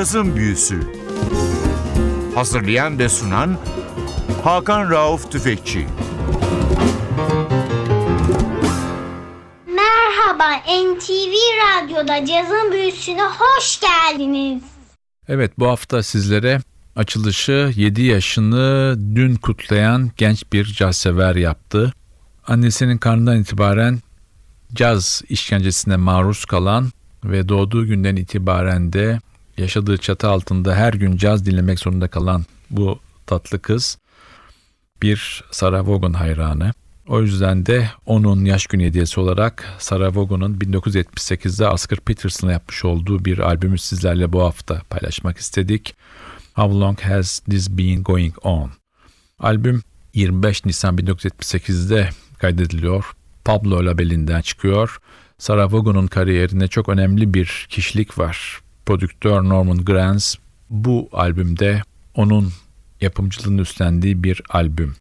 Cazın Büyüsü Hazırlayan ve sunan Hakan Rauf Tüfekçi Merhaba NTV Radyo'da cazın büyüsüne hoş geldiniz. Evet bu hafta sizlere açılışı 7 yaşını dün kutlayan genç bir caz sever yaptı. Annesinin karnından itibaren caz işkencesine maruz kalan ve doğduğu günden itibaren de yaşadığı çatı altında her gün caz dinlemek zorunda kalan bu tatlı kız bir Sarah Vaughan hayranı. O yüzden de onun yaş günü hediyesi olarak Sarah Vaughan'ın 1978'de Oscar Peterson'la yapmış olduğu bir albümü sizlerle bu hafta paylaşmak istedik. How Long Has This Been Going On? Albüm 25 Nisan 1978'de kaydediliyor. Pablo labelinden çıkıyor. Sarah Vaughan'ın kariyerine çok önemli bir kişilik var. Prodüktör Norman Granz bu albümde onun yapımcılığını üstlendiği bir albüm.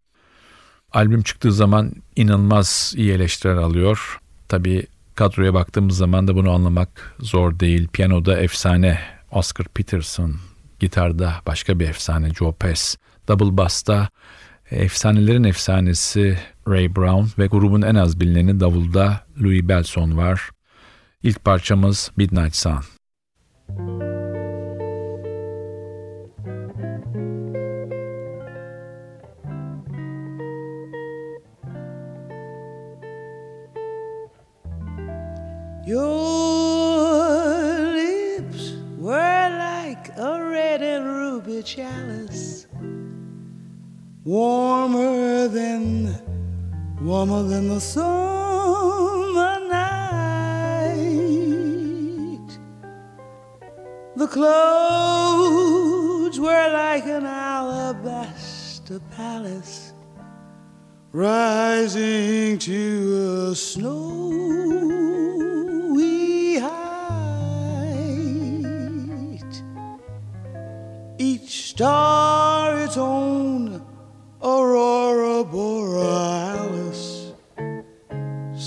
Albüm çıktığı zaman inanılmaz iyi eleştiriler alıyor. Tabi kadroya baktığımız zaman da bunu anlamak zor değil. Piyanoda efsane Oscar Peterson, gitarda başka bir efsane Joe Pass, double bass'ta efsanelerin efsanesi Ray Brown ve grubun en az bilineni davulda Louis Belson var. İlk parçamız Midnight Sun.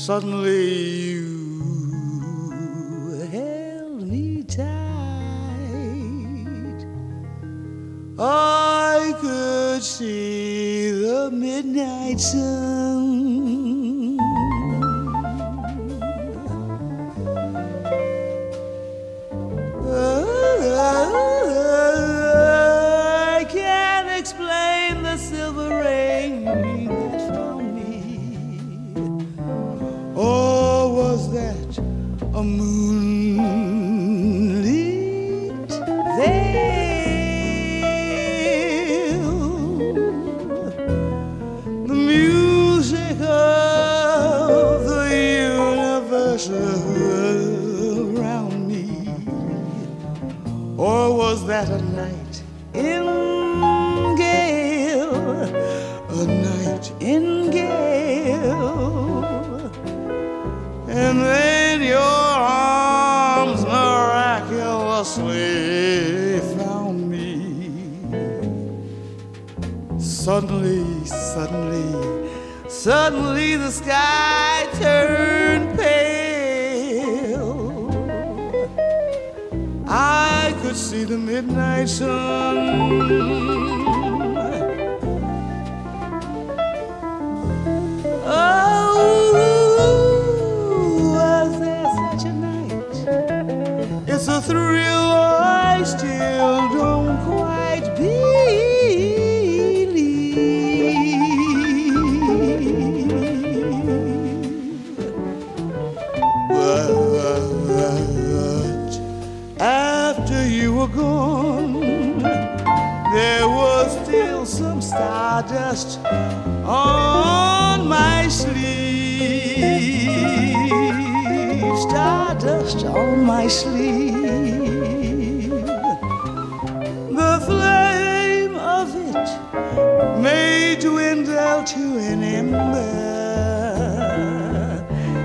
Suddenly you held me tight. I could see the midnight sun. Around me. Or was that a night in gale? A night in gale. And then your arms miraculously found me. Suddenly, suddenly, suddenly the sky the midnight sun. Oh, was there such a night? It's a thrill I still stardust on my sleeve. Stardust on my sleeve. The flame of it may dwindle to an ember,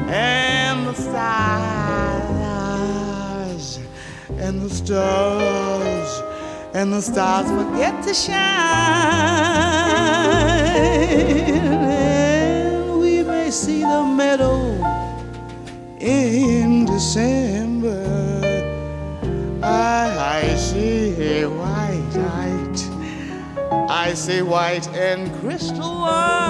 and the stars and the stars and the stars forget to shine, in December. I, I see a white light. I see white and crystal wine.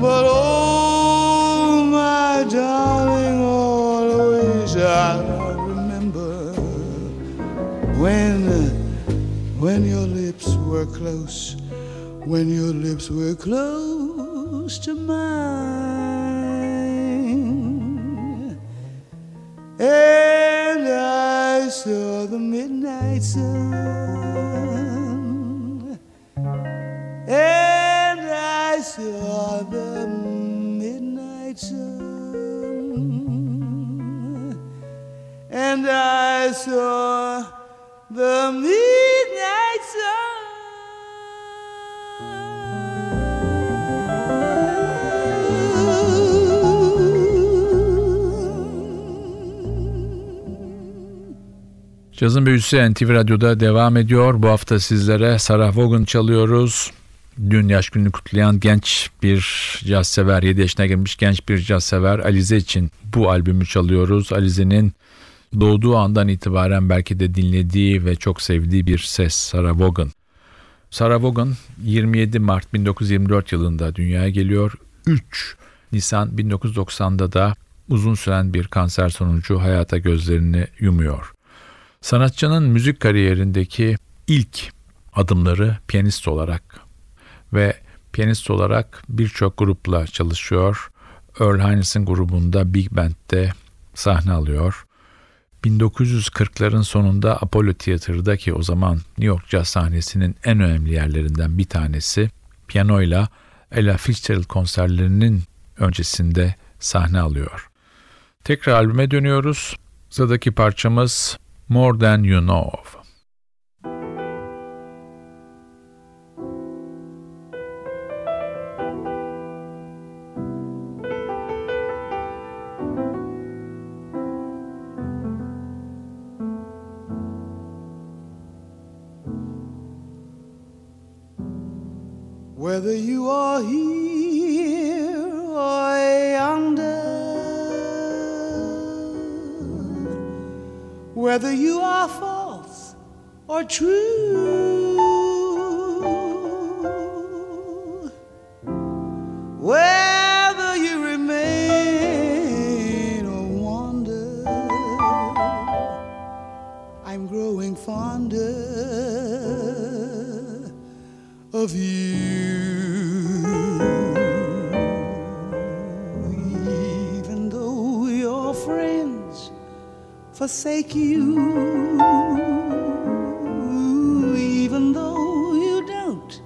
But oh, my darling, always I remember when when your lips were close, when your lips were close to mine. And I saw the midnight sun. And I saw the midnight sun. And I saw the midnight Cazın büyüsü NTV Radyo'da devam ediyor. Bu hafta sizlere Sarah Vaughan çalıyoruz. Dün yaş gününü kutlayan genç bir caz sever, 7 yaşına gelmiş genç bir caz sever Alize için bu albümü çalıyoruz. Alize'nin doğduğu andan itibaren belki de dinlediği ve çok sevdiği bir ses Sarah Vaughan. Sarah Vaughan 27 Mart 1924 yılında dünyaya geliyor. 3 Nisan 1990'da da uzun süren bir kanser sonucu hayata gözlerini yumuyor. Sanatçının müzik kariyerindeki ilk adımları piyanist olarak ve piyanist olarak birçok grupla çalışıyor. Earl Hines grubunda Big Band'de sahne alıyor. 1940'ların sonunda Apollo Theater'daki o zaman New York Jazz sahnesinin en önemli yerlerinden bir tanesi piyanoyla Ella Fitzgerald konserlerinin öncesinde sahne alıyor. Tekrar albüme dönüyoruz. Sıradaki parçamız More Than You Know Of. Whether you are here whether you are false or true, whether you remain or wander, I'm growing fonder of you. Forsake you, even though you don't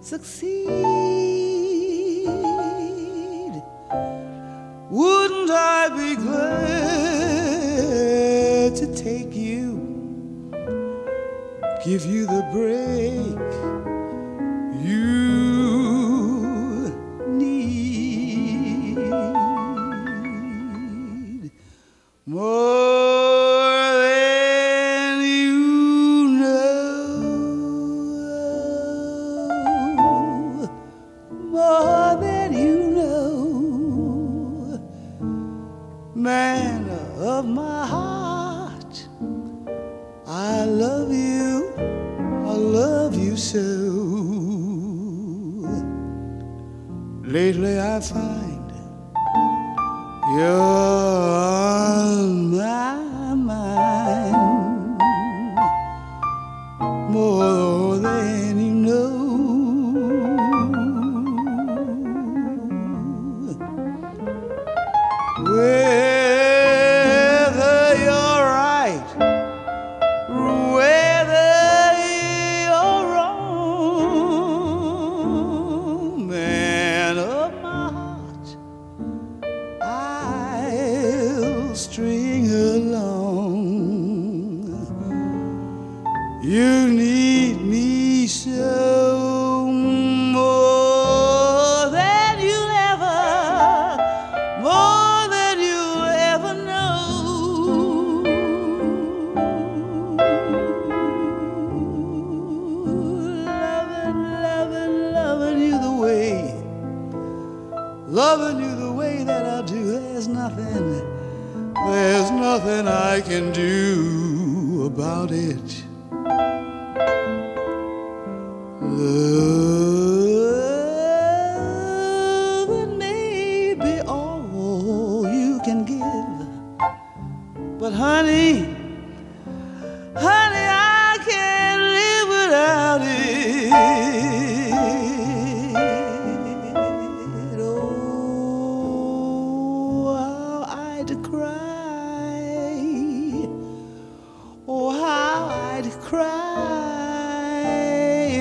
succeed, wouldn't I be glad to take you, give you the break? You're on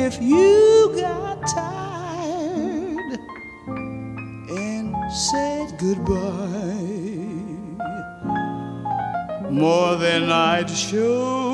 if you got tired and said goodbye, more than I'd show,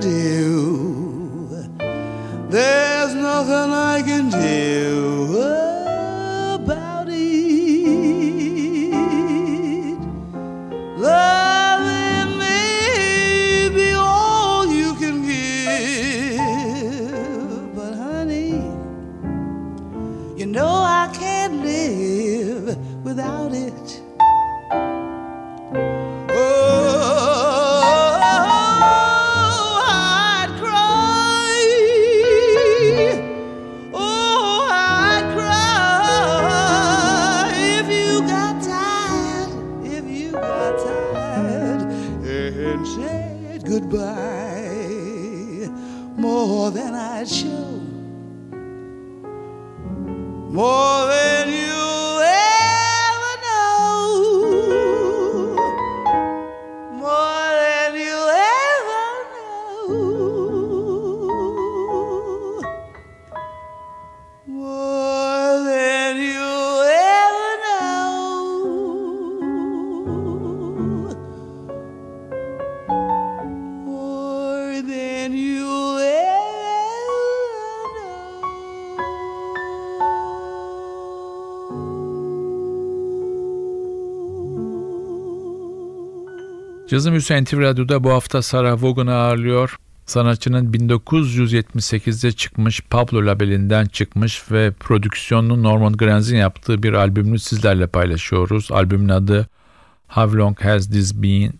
do. More Cazım Hüseyin TV Radyo'da bu hafta Sarah Vaughan'ı ağırlıyor. Sanatçının 1978'de çıkmış Pablo labelinden çıkmış ve prodüksiyonunu Norman Granz'in yaptığı bir albümünü sizlerle paylaşıyoruz. Albümün adı How Long Has This Been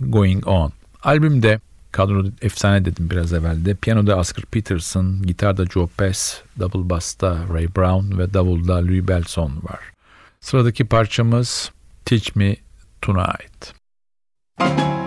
Going On? Albümde kadro efsane dedim biraz evvelde. Piyanoda Oscar Peterson, gitarda Joe Pass, double bass'ta Ray Brown ve davulda Louis Belson var. Sıradaki parçamız Teach Me Tonight. Did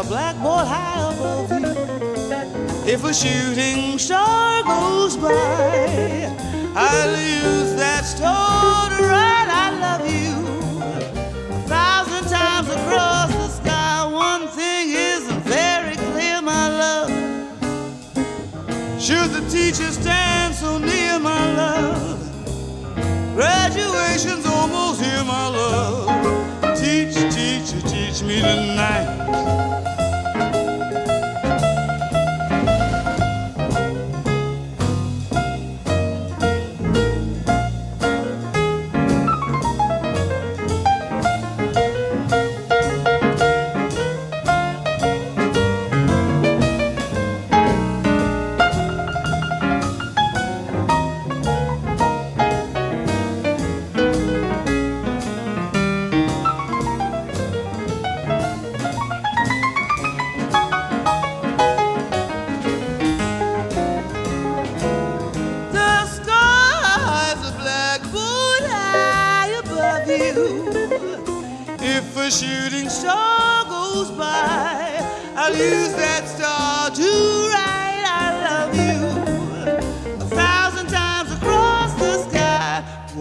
are blackboard high above you. If a shooting star goes by, I'll use that star to write I love you. A thousand times across the sky, one thing isn't very clear, my love. Should the teacher stand so near, my love? Graduation's almost here, my love. Teach, teach, teach me tonight.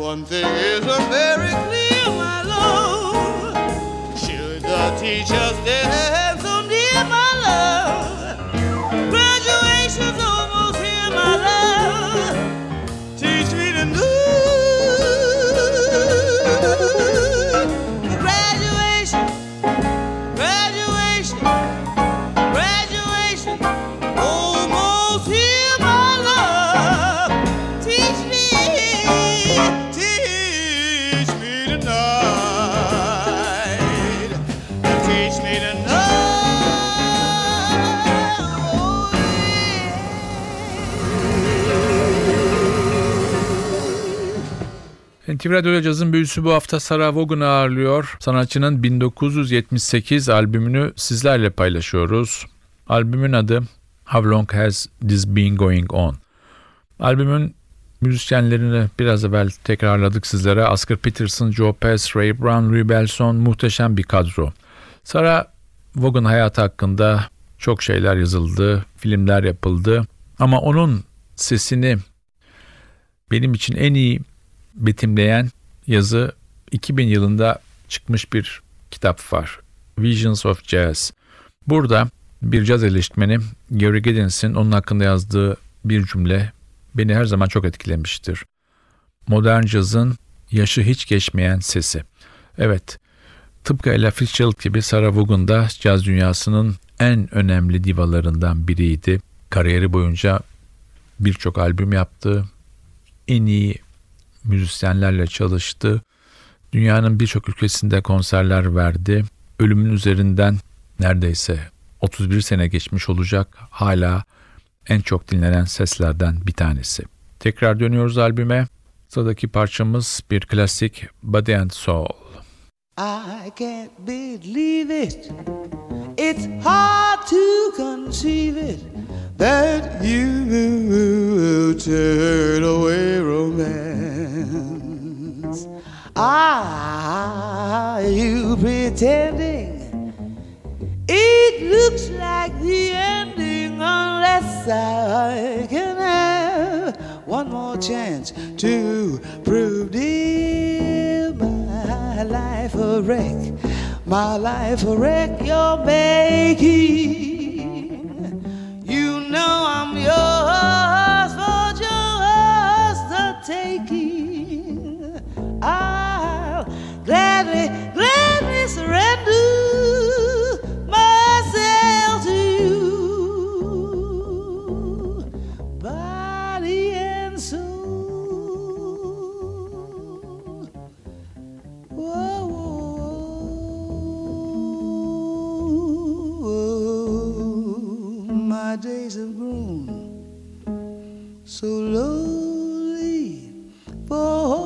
One thing is very clear, NTV Radyo'da cazın büyüsü bu hafta Sarah Vaughan'ı ağırlıyor. Sanatçının 1978 albümünü sizlerle paylaşıyoruz. Albümün adı How Long Has This Been Going On? Albümün müzisyenlerini biraz evvel tekrarladık sizlere. Oscar Peterson, Joe Pass, Ray Brown, Louis Belson muhteşem bir kadro. Sarah Vaughan hayatı hakkında çok şeyler yazıldı, filmler yapıldı. Ama onun sesini benim için en iyi betimleyen yazı 2000 yılında çıkmış bir kitap var. Visions of Jazz. Burada bir caz eleştirmeni Gary Gedens'in onun hakkında yazdığı bir cümle beni her zaman çok etkilemiştir. Modern cazın yaşı hiç geçmeyen sesi. Evet, tıpkı Ella Fitzgerald gibi Sarah Vaughan da caz dünyasının en önemli divalarından biriydi. Kariyeri boyunca birçok albüm yaptı. En iyi müzisyenlerle çalıştı. Dünyanın birçok ülkesinde konserler verdi. Ölümün üzerinden neredeyse 31 sene geçmiş olacak. Hala en çok dinlenen seslerden bir tanesi. Tekrar dönüyoruz albüme. Sıradaki parçamız bir klasik Body and Soul. I can't believe it. It's hard to conceive it that you will turn away romance. Are you pretending? It looks like the ending unless I can have one more chance to prove dear my life a wreck, my life a wreck you're making. For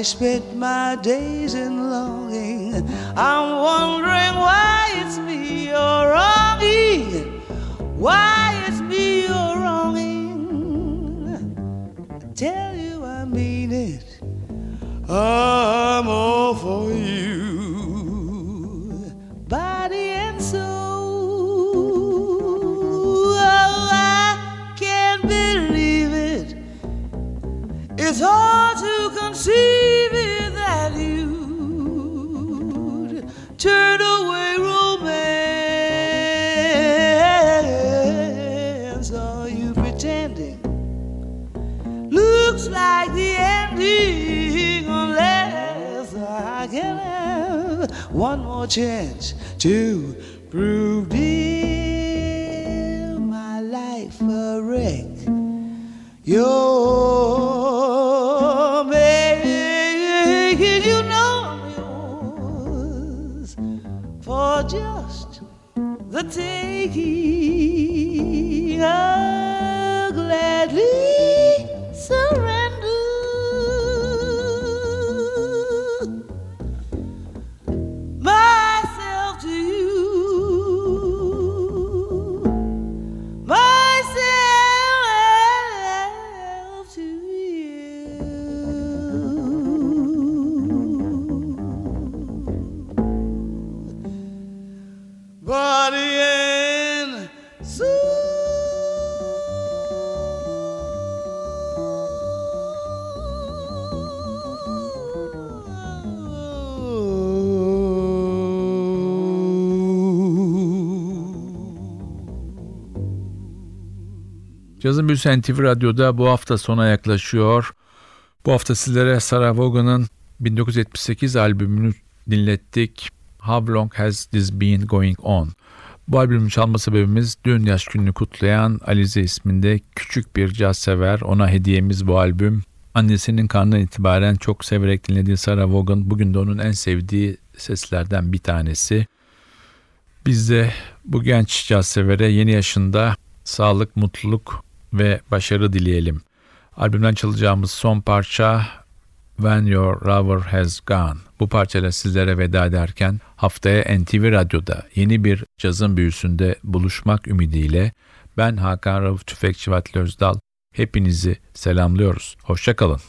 I spent my days in longing. I'm wondering why it's me you're wronging. Why it's me you're wronging. I tell you I mean it. I'm all for you, body and soul. Oh, I can't believe it. It's hard to conceive one more chance to prove Cazın Büyüsü NTV Radyo'da bu hafta sona yaklaşıyor. Bu hafta sizlere Sarah Vaughan'ın 1978 albümünü dinlettik. How Long Has This Been Going On? Bu albümün çalma sebebimiz dün yaş gününü kutlayan Alize isminde küçük bir caz sever. Ona hediyemiz bu albüm. Annesinin karnından itibaren çok severek dinlediği Sarah Vaughan bugün de onun en sevdiği seslerden bir tanesi. Biz de bu genç caz severe yeni yaşında sağlık, mutluluk ve başarı dileyelim. Albümden çalacağımız son parça When Your Lover Has Gone. Bu parçayla sizlere veda ederken haftaya NTV Radyo'da yeni bir cazın büyüsünde buluşmak ümidiyle ben Hakan Rauf Tüfekçi Vatli Özdal hepinizi selamlıyoruz. Hoşçakalın.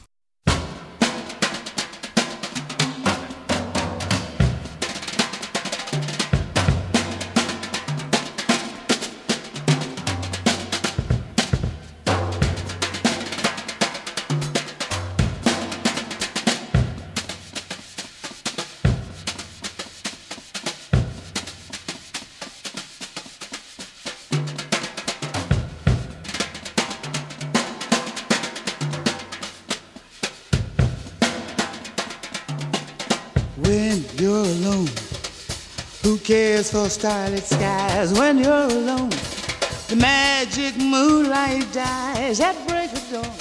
For starlit skies? When you're alone, the magic moonlight dies at break of dawn.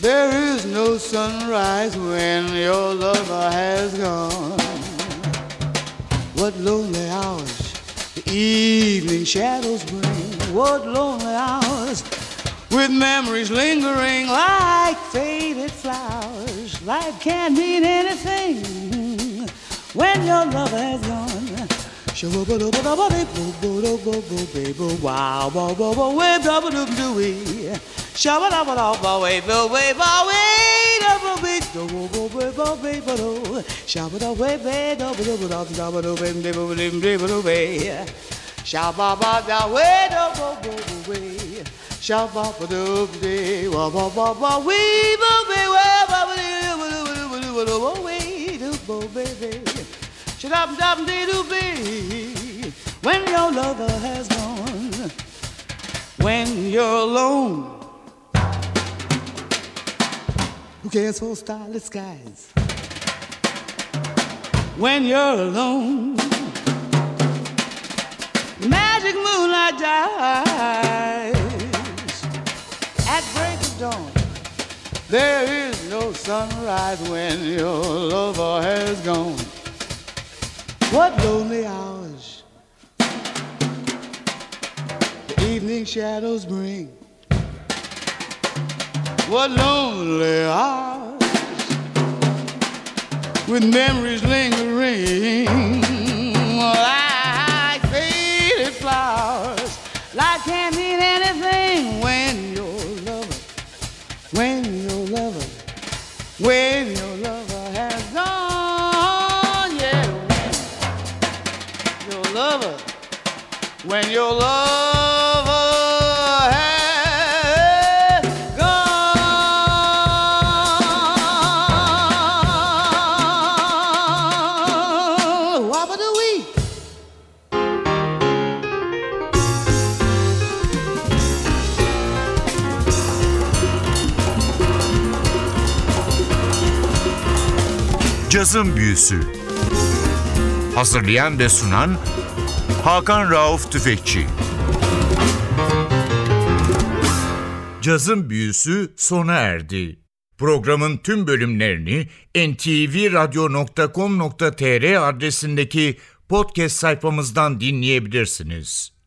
There is no sunrise when your lover has gone. What lonely hours the evening shadows bring. What lonely hours with memories lingering like faded flowers. Life can't mean anything when your lover has gone. Wow, wow, wow, wow, wave, double doop dooey. Shabba dabba dabba, wave, wave, wave, double beat, double wave, wave, wave, shabba da wave, wave, double double double double double wave, double double double wave. Shabba ba da wave, double double wave. Shabba ba doop dee, doo bee. When your lover has gone, when you're alone. Who cares for starlit skies? When you're alone, magic moonlight dies at break of dawn. There is no sunrise when your lover has gone. What lonely hours the evening shadows bring. What lonely hours with memories lingering when your lover has gone. Wabba-doo-wee. Cazın Büyüsü Hazırlayan ve sunan Hakan Rauf Tüfekçi Cazın Büyüsü sona erdi. Programın tüm bölümlerini ntvradio.com.tr adresindeki podcast sayfamızdan dinleyebilirsiniz.